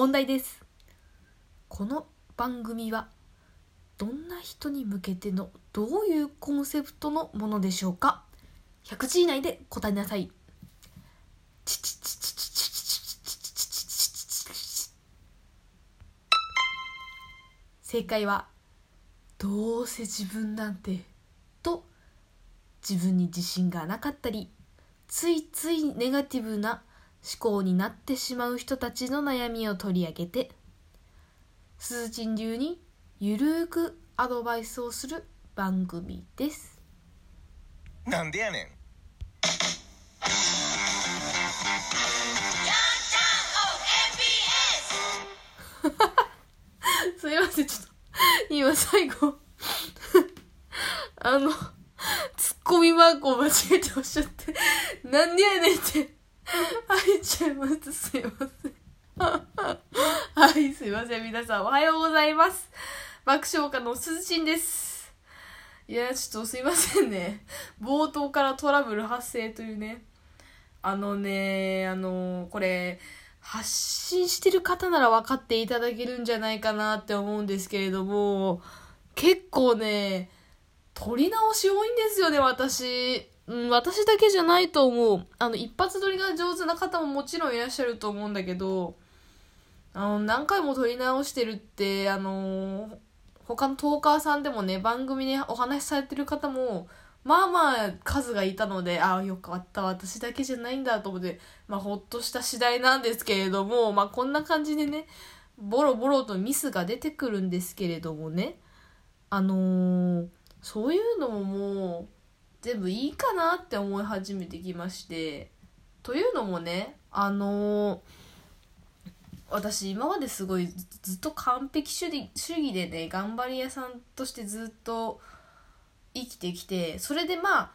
問題です。この番組はどんな人に向けてのどういうコンセプトのものでしょうか？100字以内で答えなさい。正解はどうせ自分なんてと自分に自信がなかったりついついネガティブな考になってしまう人たちの悩みを取り上げて鈴珍流にゆるーくアドバイスをする番組です。なんでやねん。すいませんちょっと今最後 あのツッコミマークを間違えておっしゃってなんでやねんってますすいません。はいすいません。皆さんおはようございます。爆笑家のすずちんです。いやちょっとすいませんね。冒頭からトラブル発生というね。あのねあのこれ発信してる方なら分かっていただけるんじゃないかなって思うんですけれども結構ね撮り直し多いんですよね私。うん、私だけじゃないと思う。あの、一発撮りが上手な方ももちろんいらっしゃると思うんだけど、あの、何回も撮り直してるって、あの、他のトーカーさんでもね、番組でお話しされてる方も、まあまあ数がいたので、ああ、よかった、私だけじゃないんだと思って、まあほっとした次第なんですけれども、まあこんな感じでね、ボロボロとミスが出てくるんですけれどもね、あのーそういうのももう、全部いいかなって思い始めてきましてというのもねあの私今まですごいずっと完璧主義主義でね頑張り屋さんとしてずっと生きてきてそれでまあ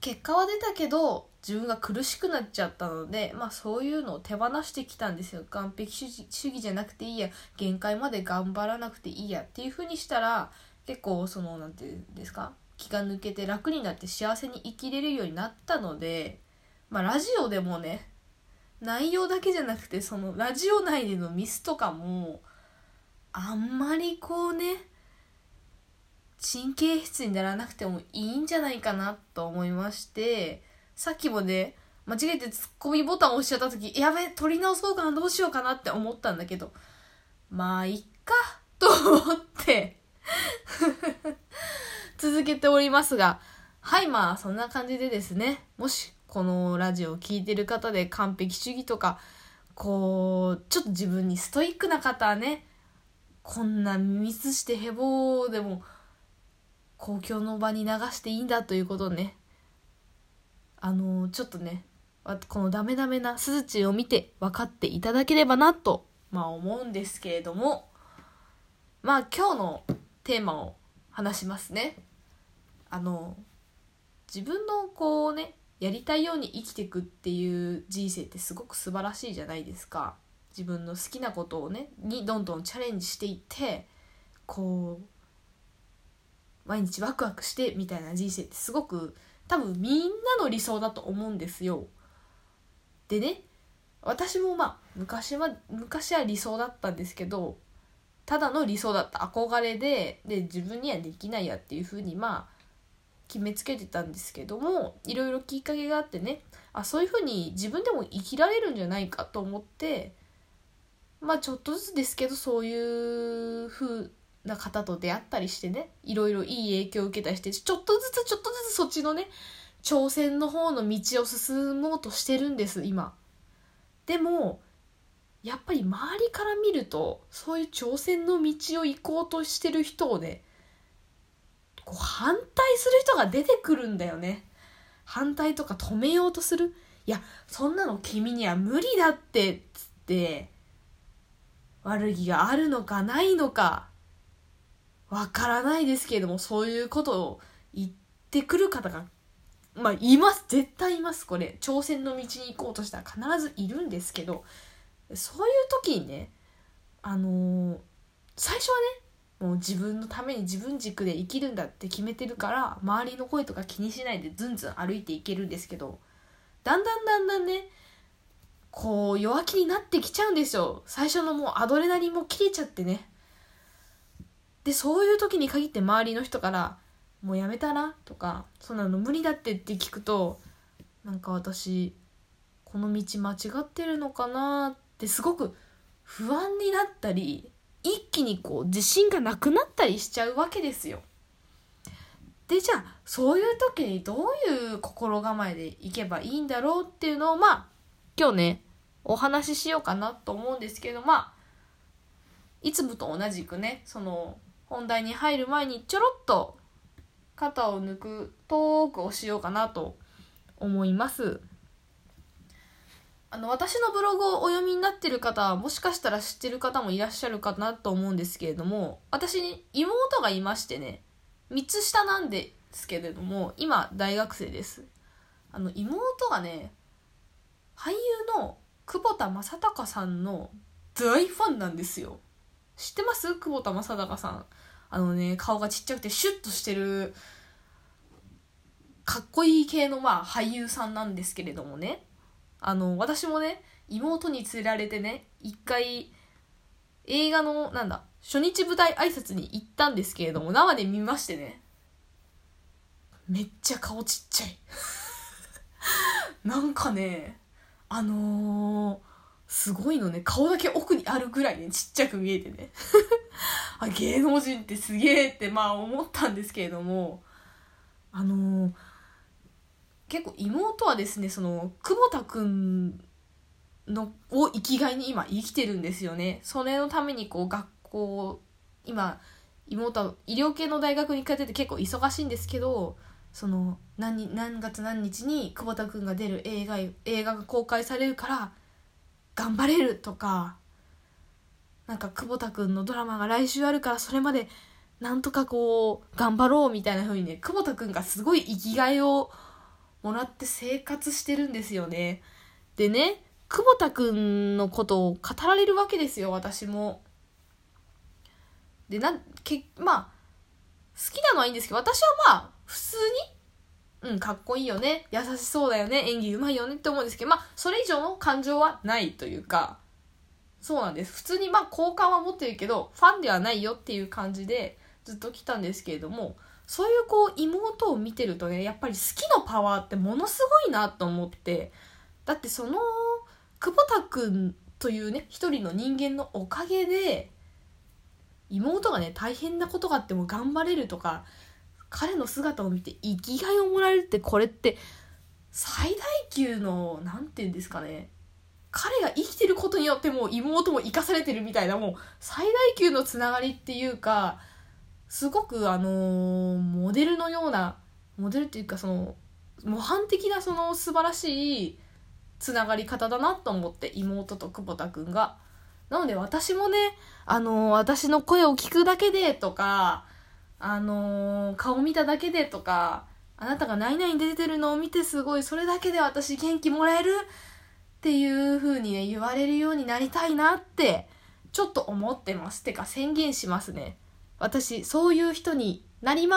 結果は出たけど自分が苦しくなっちゃったのでまあそういうのを手放してきたんですよ。完璧主義主義じゃなくていいや。限界まで頑張らなくていいやっていう風にしたら結構その何て言うんですか気が抜けて楽になって幸せに生きれるようになったのでまあラジオでもね内容だけじゃなくてそのラジオ内でのミスとかもあんまりこうね神経質にならなくてもいいんじゃないかなと思いましてさっきもね間違えてツッコミボタン押しちゃった時やべ撮り直そうかなどうしようかなって思ったんだけどまあいっかと思って。続けておりますがはいまあそんな感じでですねもしこのラジオを聴いてる方で完璧主義とかこうちょっと自分にストイックな方はねこんなミスしてヘボでも公共の場に流していいんだということをねあのちょっとねこのダメダメなすずちを見て分かっていただければなとまあ思うんですけれどもまあ今日のテーマを話しますね。あの自分のこうねやりたいように生きていくっていう人生ってすごく素晴らしいじゃないですか。自分の好きなことをねにどんどんチャレンジしていってこう毎日ワクワクしてみたいな人生ってすごく多分みんなの理想だと思うんですよ。でね私もまあ昔は昔は理想だったんですけどただの理想だった憧れでで自分にはできないやっていうふうにまあ決めつけてたんですけどもいろいろきっかけがあってねあそういうふうに自分でも生きられるんじゃないかと思ってまあちょっとずつですけどそういう風な方と出会ったりしてねいろいろいい影響を受けたりしてちょっとずつちょっとずつそっちのね挑戦の方の道を進もうとしてるんです今。でもやっぱり周りから見るとそういう挑戦の道を行こうとしてる人をねこう反対する人が出てくるんだよね。反対とか止めようとする？いやそんなの君には無理だってつって悪気があるのかないのかわからないですけれどもそういうことを言ってくる方がまあいます。絶対います。これ。挑戦の道に行こうとしたら必ずいるんですけどそういう時にねあのー、最初はねもう自分のために自分軸で生きるんだって決めてるから周りの声とか気にしないでずんずん歩いていけるんですけどだんだんだんだんねこう弱気になってきちゃうんですよ。最初のもうアドレナリンも切れちゃってね。でそういう時に限って周りの人から「もうやめたな」とか「そんなの無理だって」って聞くとなんか私この道間違ってるのかなってすごく不安になったり一気にこう自信がなくなったりしちゃうわけですよ。でじゃあそういう時にどういう心構えでいけばいいんだろうっていうのをまあ今日ねお話ししようかなと思うんですけどまあいつもと同じくねその本題に入る前にちょろっと肩を抜くトークをしようかなと思います。あの私のブログをお読みになってる方はもしかしたら知ってる方もいらっしゃるかなと思うんですけれども私に妹がいましてね3つ下なんですけれども今大学生です。あの妹がね俳優の久保田正孝さんの大ファンなんですよ。知ってます？久保田正孝さん。あのね顔がちっちゃくてシュッとしてるかっこいい系のまあ俳優さんなんですけれどもね。あの私もね妹に連れられてね一回映画のなんだ初日舞台挨拶に行ったんですけれども生で見ましてね。めっちゃ顔ちっちゃい。なんかねあのー、すごいのね顔だけ奥にあるぐらいねちっちゃく見えてね。あ芸能人ってすげえってまあ思ったんですけれどもあのー、結構妹はですねその久保田くんのを生きがいに今生きてるんですよね。それのためにこう学校今妹は医療系の大学に通ってて結構忙しいんですけどその何何月何日に久保田君が出る映画映画が公開されるから頑張れるとかなんか久保田君のドラマが来週あるからそれまでなんとかこう頑張ろうみたいな風にね久保田君がすごい生きがいをもらって生活してるんですよね。でね久保田君のことを語られるわけですよ私も。でなけまあ好きなのはいいんですけど私はまあ普通にうんかっこいいよね優しそうだよね演技うまいよねって思うんですけどまあそれ以上の感情はないというかそうなんです普通にまあ好感は持ってるけどファンではないよっていう感じでずっと来たんですけれどもそういうこう妹を見てるとねやっぱり好きのパワーってものすごいなと思って。だってその久保田君というね一人の人間のおかげで妹がね大変なことがあっても頑張れるとか彼の姿を見て生きがいをもらえるってこれって最大級の何て言うんですかね彼が生きてることによっても妹も生かされてるみたいなもう最大級のつながりっていうかすごくあのー、モデルのようなモデルっていうかその模範的なその素晴らしいつながり方だなと思って妹と久保田くんが。なので私もね、あのー、私の声を聞くだけでとか、あのー、顔見ただけでとか、あなたが何々に出てるのを見てすごい、それだけで私元気もらえるっていう風にね、言われるようになりたいなって、ちょっと思ってます。てか宣言しますね。私、そういう人になりま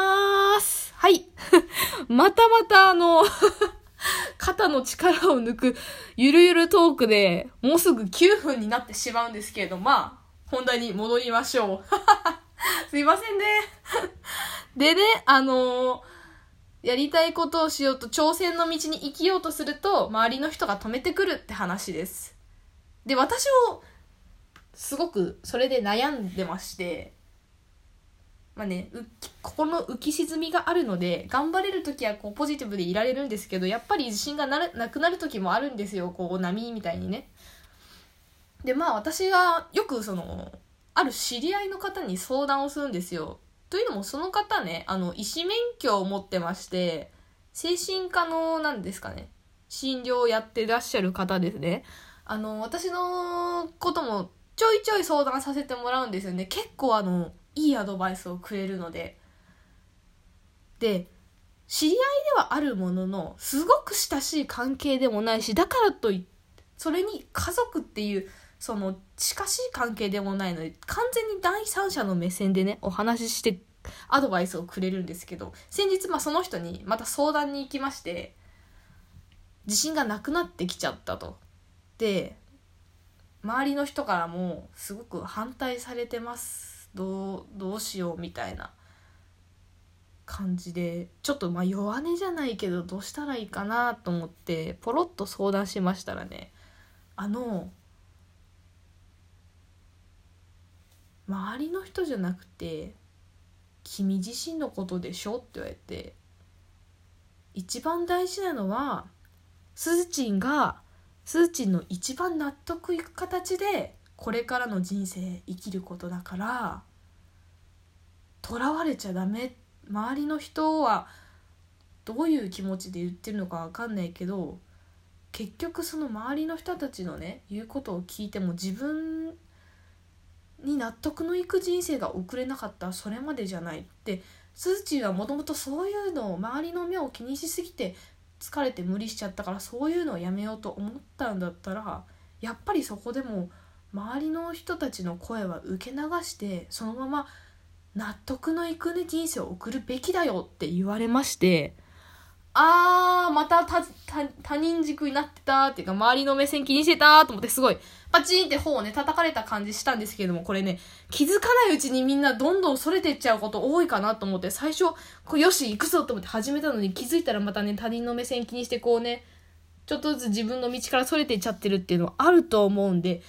ーす。はい。またまたあの 肩の力を抜くゆるゆるトークでもうすぐ9分になってしまうんですけれど、まあ、本題に戻りましょう。すいませんね。でね、あのー、やりたいことをしようと挑戦の道に生きようとすると、周りの人が止めてくるって話です。で、私も、すごくそれで悩んでまして、まあね、心の浮き沈みがあるので頑張れる時はこうポジティブでいられるんですけどやっぱり自信がななくなる時もあるんですよこう波みたいにね。でまあ私がよくそのある知り合いの方に相談をするんですよ。というのもその方ねあの医師免許を持ってまして精神科のなんですかね診療をやってらっしゃる方ですね。あの私のこともちょいちょい相談させてもらうんですよね。結構あのいいアドバイスをくれるのでで知り合いではあるもののすごく親しい関係でもないしだからといってそれに家族っていうその近しい関係でもないので完全に第三者の目線でねお話ししてアドバイスをくれるんですけど先日まあその人にまた相談に行きまして自信がなくなってきちゃったと。って周りの人からもすごく反対されてますどうどうしようみたいな感じでちょっとまあ弱音じゃないけどどうしたらいいかなと思ってポロッと相談しましたらねあの周りの人じゃなくて君自身のことでしょって言われて一番大事なのはすずちんがすずちんの一番納得いく形でこれからの人生生きることだからとらわれちゃダメ。周りの人はどういう気持ちで言ってるのか分かんないけど結局その周りの人たちのね言うことを聞いても自分に納得のいく人生が送れなかった。それまでじゃない。ってすずちんはもともとそういうのを周りの目を気にしすぎて疲れて無理しちゃったからそういうのをやめようと思ったんだったらやっぱりそこでも周りの人たちの声は受け流してそのまま納得のいくね人生を送るべきだよって言われましてあーまた他人軸になってたっていうか周りの目線気にしてたと思ってすごいパチンって方をね叩かれた感じしたんですけれどもこれね気づかないうちにみんなどんどんそれてっちゃうこと多いかなと思って最初こうよし行くぞと思って始めたのに気づいたらまたね他人の目線気にしてこうねちょっとずつ自分の道からそれてっちゃってるっていうのはあると思うんで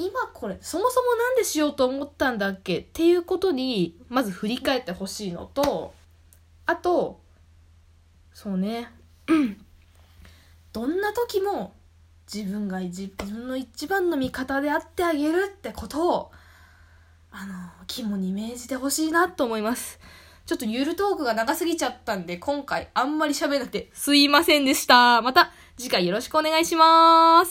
今これそもそも何でしようと思ったんだっけっていうことにまず振り返ってほしいのとあとそうね。どんな時も自分が自分の一番の味方であってあげるってことをあの肝に銘じてほしいなと思います。ちょっとゆるトークが長すぎちゃったんで今回あんまり喋らなくてすいませんでした。また次回よろしくお願いします。